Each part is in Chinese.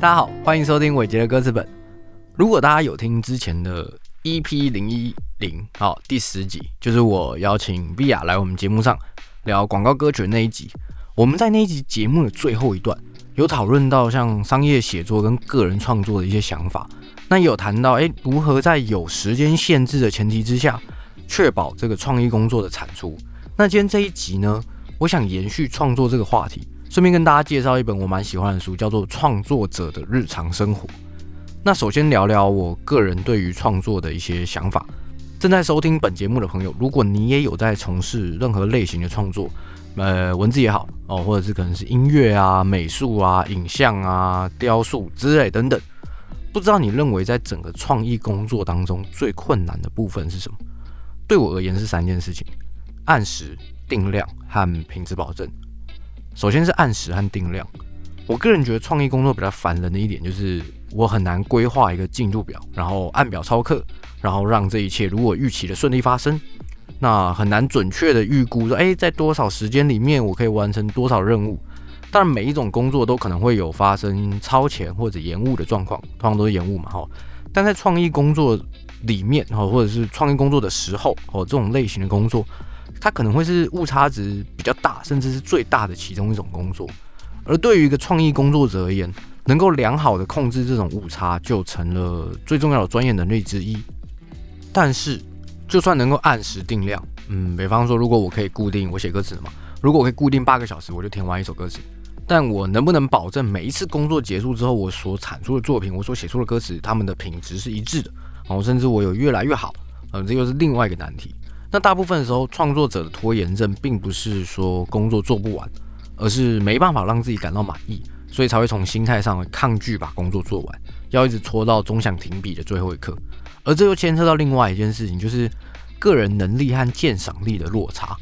大家好，欢迎收听伟杰的歌词本。如果大家有听之前的 EP 零一零，好，第十集，就是我邀请 v i a 来我们节目上聊广告歌曲的那一集。我们在那一集节目的最后一段，有讨论到像商业写作跟个人创作的一些想法。那有谈到，诶，如何在有时间限制的前提之下，确保这个创意工作的产出。那今天这一集呢，我想延续创作这个话题。顺便跟大家介绍一本我蛮喜欢的书，叫做《创作者的日常生活》。那首先聊聊我个人对于创作的一些想法。正在收听本节目的朋友，如果你也有在从事任何类型的创作，呃，文字也好哦，或者是可能是音乐啊、美术啊、影像啊、雕塑之类等等，不知道你认为在整个创意工作当中最困难的部分是什么？对我而言是三件事情：按时、定量和品质保证。首先是按时和定量。我个人觉得创意工作比较烦人的一点就是，我很难规划一个进度表，然后按表操课，然后让这一切如果预期的顺利发生。那很难准确的预估说，哎，在多少时间里面我可以完成多少任务。当然，每一种工作都可能会有发生超前或者延误的状况，通常都是延误嘛，哈。但在创意工作里面，哈，或者是创意工作的时候，哦，这种类型的工作。它可能会是误差值比较大，甚至是最大的其中一种工作。而对于一个创意工作者而言，能够良好的控制这种误差，就成了最重要的专业能力之一。但是，就算能够按时定量，嗯，比方说，如果我可以固定我写歌词嘛，如果我可以固定八个小时，我就填完一首歌词。但我能不能保证每一次工作结束之后，我所产出的作品，我所写出的歌词，他们的品质是一致的？然后，甚至我有越来越好，嗯，这又是另外一个难题。那大部分的时候，创作者的拖延症并不是说工作做不完，而是没办法让自己感到满意，所以才会从心态上抗拒把工作做完，要一直拖到总想停笔的最后一刻。而这又牵涉到另外一件事情，就是个人能力和鉴赏力的落差。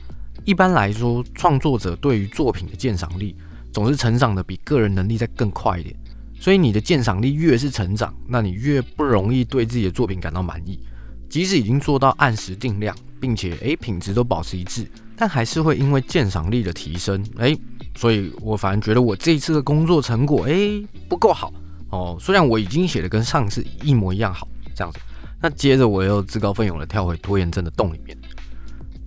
一般来说，创作者对于作品的鉴赏力总是成长的比个人能力再更快一点，所以你的鉴赏力越是成长，那你越不容易对自己的作品感到满意。即使已经做到按时定量，并且诶品质都保持一致，但还是会因为鉴赏力的提升诶，所以我反而觉得我这一次的工作成果诶不够好哦。虽然我已经写的跟上次一模一样好，这样子，那接着我又自告奋勇的跳回拖延症的洞里面。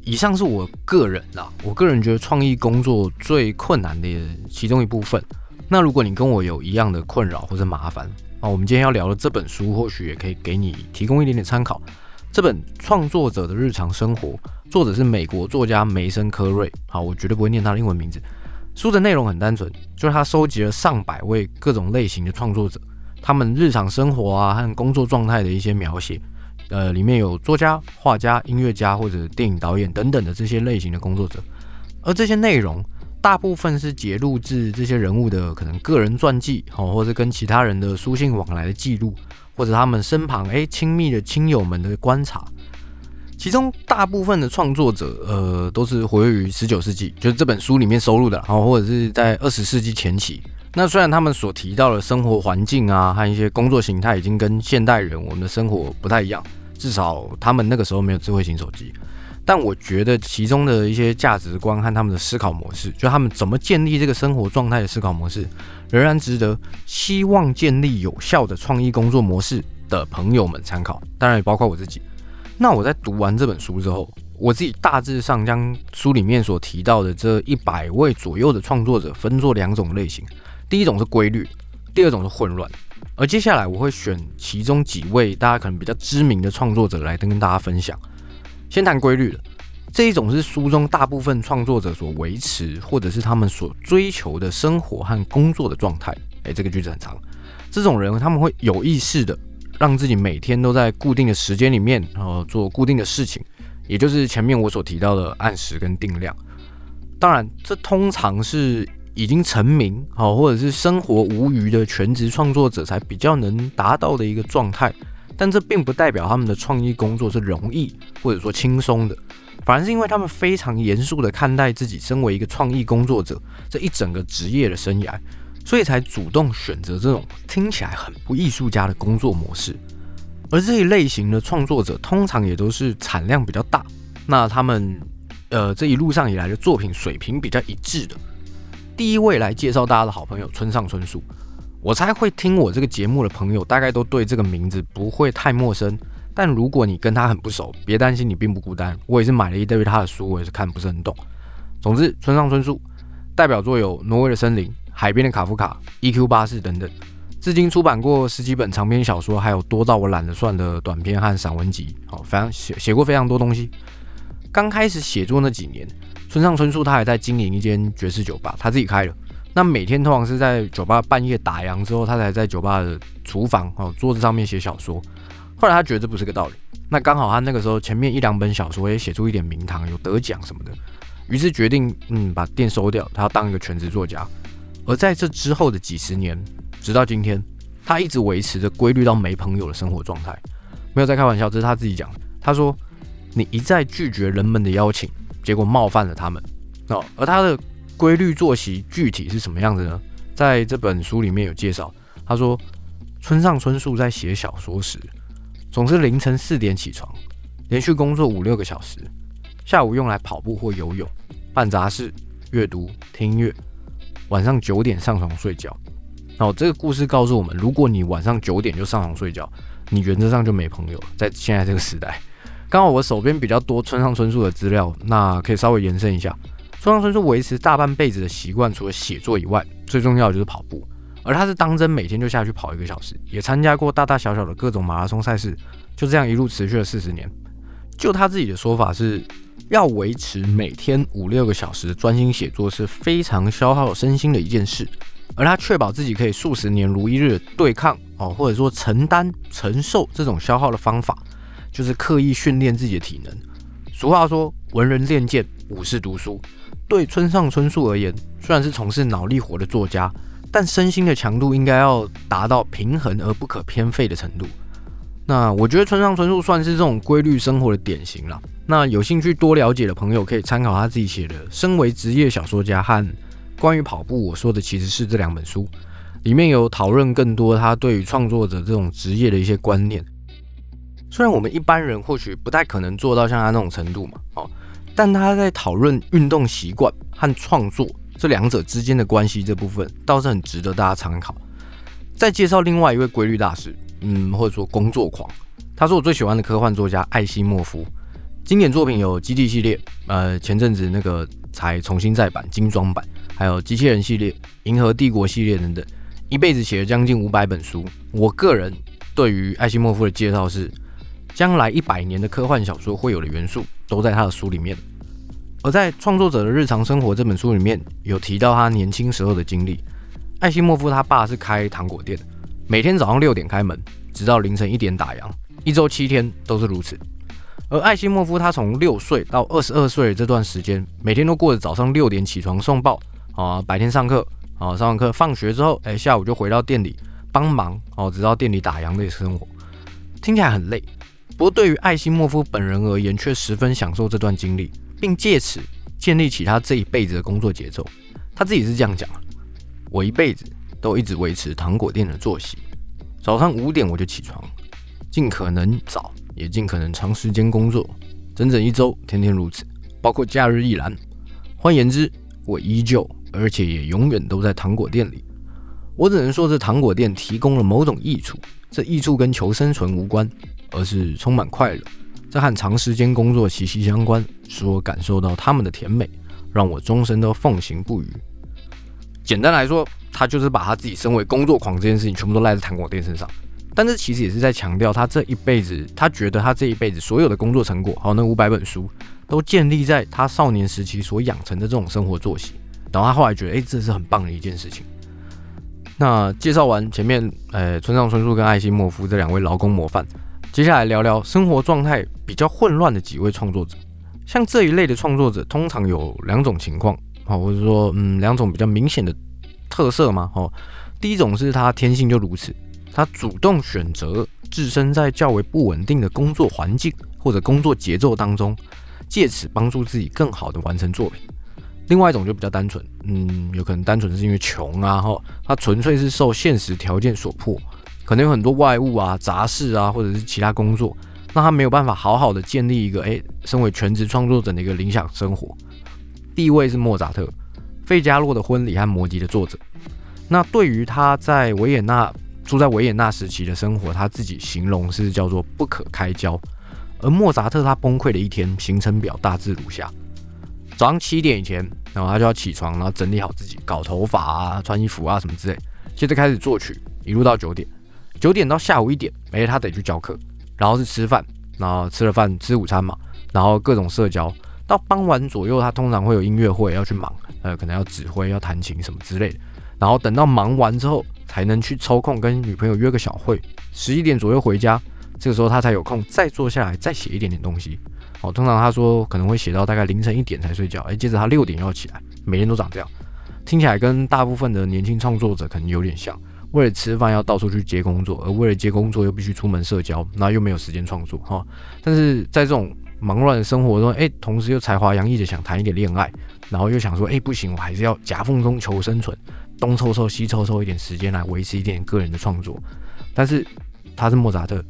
以上是我个人啦，我个人觉得创意工作最困难的其中一部分。那如果你跟我有一样的困扰或者麻烦啊，我们今天要聊的这本书或许也可以给你提供一点点参考。这本创作者的日常生活，作者是美国作家梅森科瑞。好，我绝对不会念他的英文名字。书的内容很单纯，就是他收集了上百位各种类型的创作者，他们日常生活啊和工作状态的一些描写。呃，里面有作家、画家、音乐家或者电影导演等等的这些类型的工作者。而这些内容大部分是节录自这些人物的可能个人传记，好，或者跟其他人的书信往来的记录。或者他们身旁诶亲密的亲友们的观察，其中大部分的创作者呃都是活跃于十九世纪，就是这本书里面收录的，然后或者是在二十世纪前期。那虽然他们所提到的生活环境啊和一些工作形态已经跟现代人我们的生活不太一样，至少他们那个时候没有智慧型手机。但我觉得其中的一些价值观和他们的思考模式，就他们怎么建立这个生活状态的思考模式，仍然值得希望建立有效的创意工作模式的朋友们参考。当然也包括我自己。那我在读完这本书之后，我自己大致上将书里面所提到的这一百位左右的创作者分作两种类型：第一种是规律，第二种是混乱。而接下来我会选其中几位大家可能比较知名的创作者来跟大家分享。先谈规律了，这一种是书中大部分创作者所维持，或者是他们所追求的生活和工作的状态。诶，这个句子很长。这种人他们会有意识的让自己每天都在固定的时间里面，然后做固定的事情，也就是前面我所提到的按时跟定量。当然，这通常是已经成名，好或者是生活无余的全职创作者才比较能达到的一个状态。但这并不代表他们的创意工作是容易或者说轻松的，反而是因为他们非常严肃的看待自己身为一个创意工作者这一整个职业的生涯，所以才主动选择这种听起来很不艺术家的工作模式。而这一类型的创作者通常也都是产量比较大，那他们呃这一路上以来的作品水平比较一致的。第一位来介绍大家的好朋友村上春树。我猜会听我这个节目的朋友，大概都对这个名字不会太陌生。但如果你跟他很不熟，别担心，你并不孤单。我也是买了一堆他的书，我也是看不是很懂。总之，村上春树代表作有《挪威的森林》《海边的卡夫卡》《E.Q. 巴士》等等。至今出版过十几本长篇小说，还有多到我懒得算的短篇和散文集。好，非常写写过非常多东西。刚开始写作那几年，村上春树他还在经营一间爵士酒吧，他自己开的。那每天通常是在酒吧半夜打烊之后，他才在酒吧的厨房哦桌子上面写小说。后来他觉得这不是个道理，那刚好他那个时候前面一两本小说也写出一点名堂，有得奖什么的，于是决定嗯把店收掉，他要当一个全职作家。而在这之后的几十年，直到今天，他一直维持着规律到没朋友的生活状态，没有在开玩笑，这是他自己讲。他说：“你一再拒绝人们的邀请，结果冒犯了他们。”哦，而他的。规律作息具体是什么样子呢？在这本书里面有介绍。他说，村上春树在写小说时，总是凌晨四点起床，连续工作五六个小时，下午用来跑步或游泳、办杂事、阅读、听音乐，晚上九点上床睡觉。哦，这个故事告诉我们，如果你晚上九点就上床睡觉，你原则上就没朋友了。在现在这个时代，刚好我手边比较多村上春树的资料，那可以稍微延伸一下。村上春树维持大半辈子的习惯，除了写作以外，最重要的就是跑步。而他是当真每天就下去跑一个小时，也参加过大大小小的各种马拉松赛事，就这样一路持续了四十年。就他自己的说法是，要维持每天五六个小时专心写作是非常消耗身心的一件事。而他确保自己可以数十年如一日对抗哦，或者说承担承受这种消耗的方法，就是刻意训练自己的体能。俗话说，文人练剑，武士读书。对村上春树而言，虽然是从事脑力活的作家，但身心的强度应该要达到平衡而不可偏废的程度。那我觉得村上春树算是这种规律生活的典型了。那有兴趣多了解的朋友，可以参考他自己写的《身为职业小说家》和《关于跑步》，我说的其实是这两本书，里面有讨论更多他对于创作者这种职业的一些观念。虽然我们一般人或许不太可能做到像他那种程度嘛，哦。但他在讨论运动习惯和创作这两者之间的关系这部分，倒是很值得大家参考。再介绍另外一位规律大师，嗯，或者说工作狂，他是我最喜欢的科幻作家艾西莫夫。经典作品有《基地》系列，呃，前阵子那个才重新再版精装版，还有《机器人》系列、《银河帝国》系列等等，一辈子写了将近五百本书。我个人对于艾西莫夫的介绍是，将来一百年的科幻小说会有的元素。都在他的书里面，而在《创作者的日常生活》这本书里面有提到他年轻时候的经历。艾希莫夫他爸是开糖果店，每天早上六点开门，直到凌晨一点打烊，一周七天都是如此。而艾希莫夫他从六岁到二十二岁这段时间，每天都过着早上六点起床送报啊，白天上课啊，上完课放学之后，哎，下午就回到店里帮忙哦，直到店里打烊的生活，听起来很累。不过，对于艾希莫夫本人而言，却十分享受这段经历，并借此建立起他这一辈子的工作节奏。他自己是这样讲：“我一辈子都一直维持糖果店的作息，早上五点我就起床，尽可能早，也尽可能长时间工作，整整一周，天天如此，包括假日亦然。换言之，我依旧，而且也永远都在糖果店里。我只能说，这糖果店提供了某种益处，这益处跟求生存无关。”而是充满快乐，这和长时间工作息息相关，使我感受到他们的甜美，让我终身都奉行不渝。简单来说，他就是把他自己身为工作狂这件事情全部都赖在糖果店身上，但这其实也是在强调他这一辈子，他觉得他这一辈子所有的工作成果，还有那五百本书，都建立在他少年时期所养成的这种生活作息。然后他后来觉得，哎，这是很棒的一件事情。那介绍完前面，呃，村上春树跟艾希莫夫这两位劳工模范。接下来聊聊生活状态比较混乱的几位创作者。像这一类的创作者，通常有两种情况，好，或者说，嗯，两种比较明显的特色嘛，哦，第一种是他天性就如此，他主动选择置身在较为不稳定的工作环境或者工作节奏当中，借此帮助自己更好的完成作品。另外一种就比较单纯，嗯，有可能单纯是因为穷啊，哈，他纯粹是受现实条件所迫。可能有很多外物啊、杂事啊，或者是其他工作，让他没有办法好好的建立一个诶，身为全职创作者的一个理想生活。第一位是莫扎特，《费加洛的婚礼》和《魔笛》的作者。那对于他在维也纳住在维也纳时期的生活，他自己形容是叫做不可开交。而莫扎特他崩溃的一天行程表大致如下：早上七点以前，然后他就要起床，然后整理好自己，搞头发啊、穿衣服啊什么之类，接着开始作曲，一路到九点。九点到下午一点，哎，他得去教课，然后是吃饭，然后吃了饭吃午餐嘛，然后各种社交。到傍晚左右，他通常会有音乐会要去忙，呃，可能要指挥、要弹琴什么之类的。然后等到忙完之后，才能去抽空跟女朋友约个小会。十一点左右回家。这个时候他才有空再坐下来再写一点点东西。哦，通常他说可能会写到大概凌晨一点才睡觉。哎，接着他六点要起来，每天都长这样，听起来跟大部分的年轻创作者可能有点像。为了吃饭要到处去接工作，而为了接工作又必须出门社交，那又没有时间创作哈。但是在这种忙乱的生活中，哎，同时又才华洋溢的想谈一点恋爱，然后又想说，哎，不行，我还是要夹缝中求生存，东凑凑西凑凑一点时间来维持一点个人的创作。但是他是莫扎特。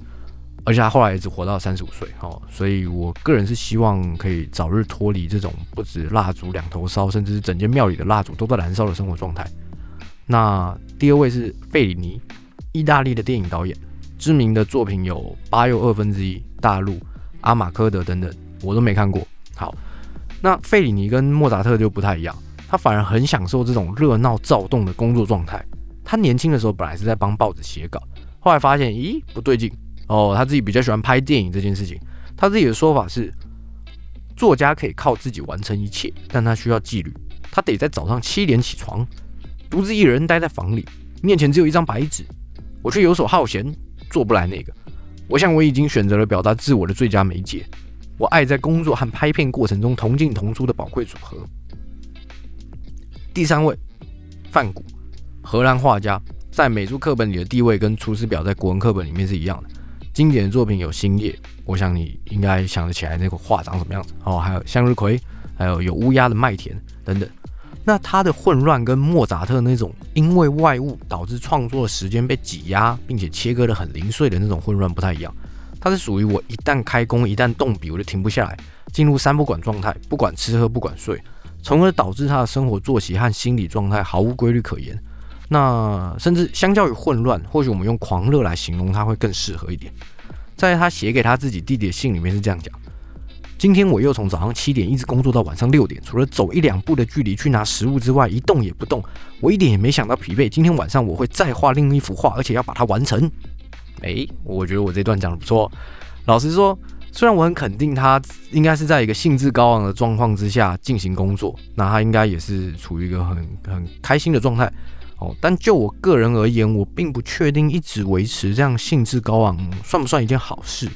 而且他后来也只活到三十五岁，哦，所以我个人是希望可以早日脱离这种不止蜡烛两头烧，甚至是整间庙里的蜡烛都在燃烧的生活状态。那第二位是费里尼，意大利的电影导演，知名的作品有《八又二分之一》、《大陆》、《阿马科德》等等，我都没看过。好，那费里尼跟莫扎特就不太一样，他反而很享受这种热闹躁动的工作状态。他年轻的时候本来是在帮报纸写稿，后来发现，咦，不对劲。哦，他自己比较喜欢拍电影这件事情。他自己的说法是，作家可以靠自己完成一切，但他需要纪律。他得在早上七点起床，独自一人待在房里，面前只有一张白纸。我却游手好闲，做不来那个。我想我已经选择了表达自我的最佳媒介。我爱在工作和拍片过程中同进同出的宝贵组合。第三位，范谷，荷兰画家，在美术课本里的地位跟《出师表》在国文课本里面是一样的。经典的作品有《星夜》，我想你应该想得起来那个画长什么样子哦。还有《向日葵》，还有有乌鸦的麦田等等。那他的混乱跟莫扎特那种因为外物导致创作时间被挤压，并且切割的很零碎的那种混乱不太一样。他是属于我一旦开工，一旦动笔，我就停不下来，进入三不管状态，不管吃喝，不管睡，从而导致他的生活作息和心理状态毫无规律可言。那甚至相较于混乱，或许我们用狂热来形容他会更适合一点。在他写给他自己弟弟的信里面是这样讲：今天我又从早上七点一直工作到晚上六点，除了走一两步的距离去拿食物之外，一动也不动。我一点也没想到疲惫。今天晚上我会再画另一幅画，而且要把它完成。哎，我觉得我这段讲的不错。老实说，虽然我很肯定他应该是在一个兴致高昂的状况之下进行工作，那他应该也是处于一个很很开心的状态。哦，但就我个人而言，我并不确定一直维持这样兴致高昂算不算一件好事。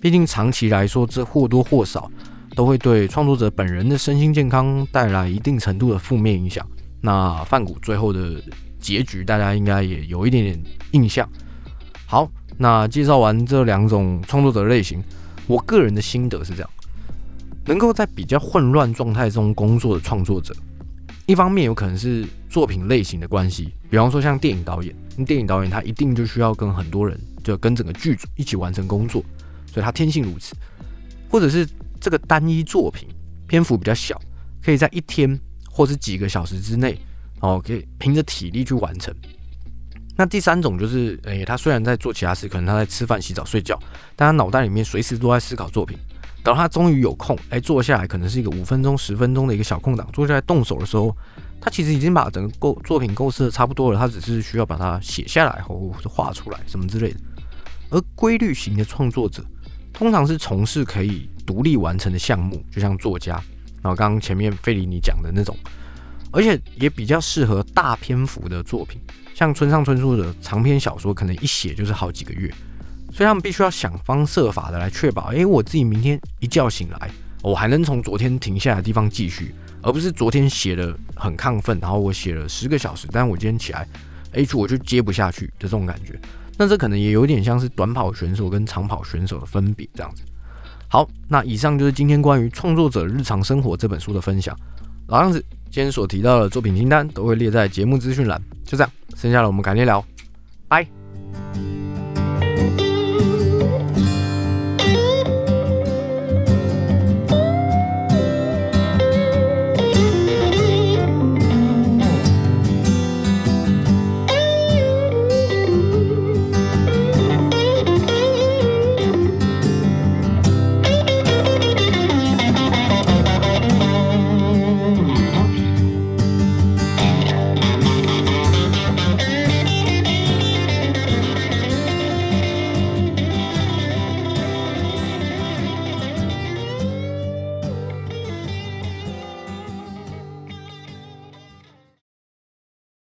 毕竟长期来说，这或多或少都会对创作者本人的身心健康带来一定程度的负面影响。那范谷最后的结局，大家应该也有一点点印象。好，那介绍完这两种创作者类型，我个人的心得是这样：能够在比较混乱状态中工作的创作者。一方面有可能是作品类型的关系，比方说像电影导演，电影导演他一定就需要跟很多人，就跟整个剧组一起完成工作，所以他天性如此。或者是这个单一作品篇幅比较小，可以在一天或是几个小时之内，哦，可以凭着体力去完成。那第三种就是，诶，他虽然在做其他事，可能他在吃饭、洗澡、睡觉，但他脑袋里面随时都在思考作品。等他终于有空，哎，坐下来，可能是一个五分钟、十分钟的一个小空档，坐下来动手的时候，他其实已经把整个构作品构思的差不多了，他只是需要把它写下来或者画出来什么之类的。而规律型的创作者，通常是从事可以独立完成的项目，就像作家，然后刚刚前面费里尼讲的那种，而且也比较适合大篇幅的作品，像村上春树的长篇小说，可能一写就是好几个月。所以他们必须要想方设法的来确保，哎，我自己明天一觉醒来，我还能从昨天停下来的地方继续，而不是昨天写的很亢奋，然后我写了十个小时，但我今天起来，H 我就接不下去的这种感觉。那这可能也有点像是短跑选手跟长跑选手的分别这样子。好，那以上就是今天关于创作者日常生活这本书的分享。老样子，今天所提到的作品清单都会列在节目资讯栏。就这样，剩下的我们改天聊，拜。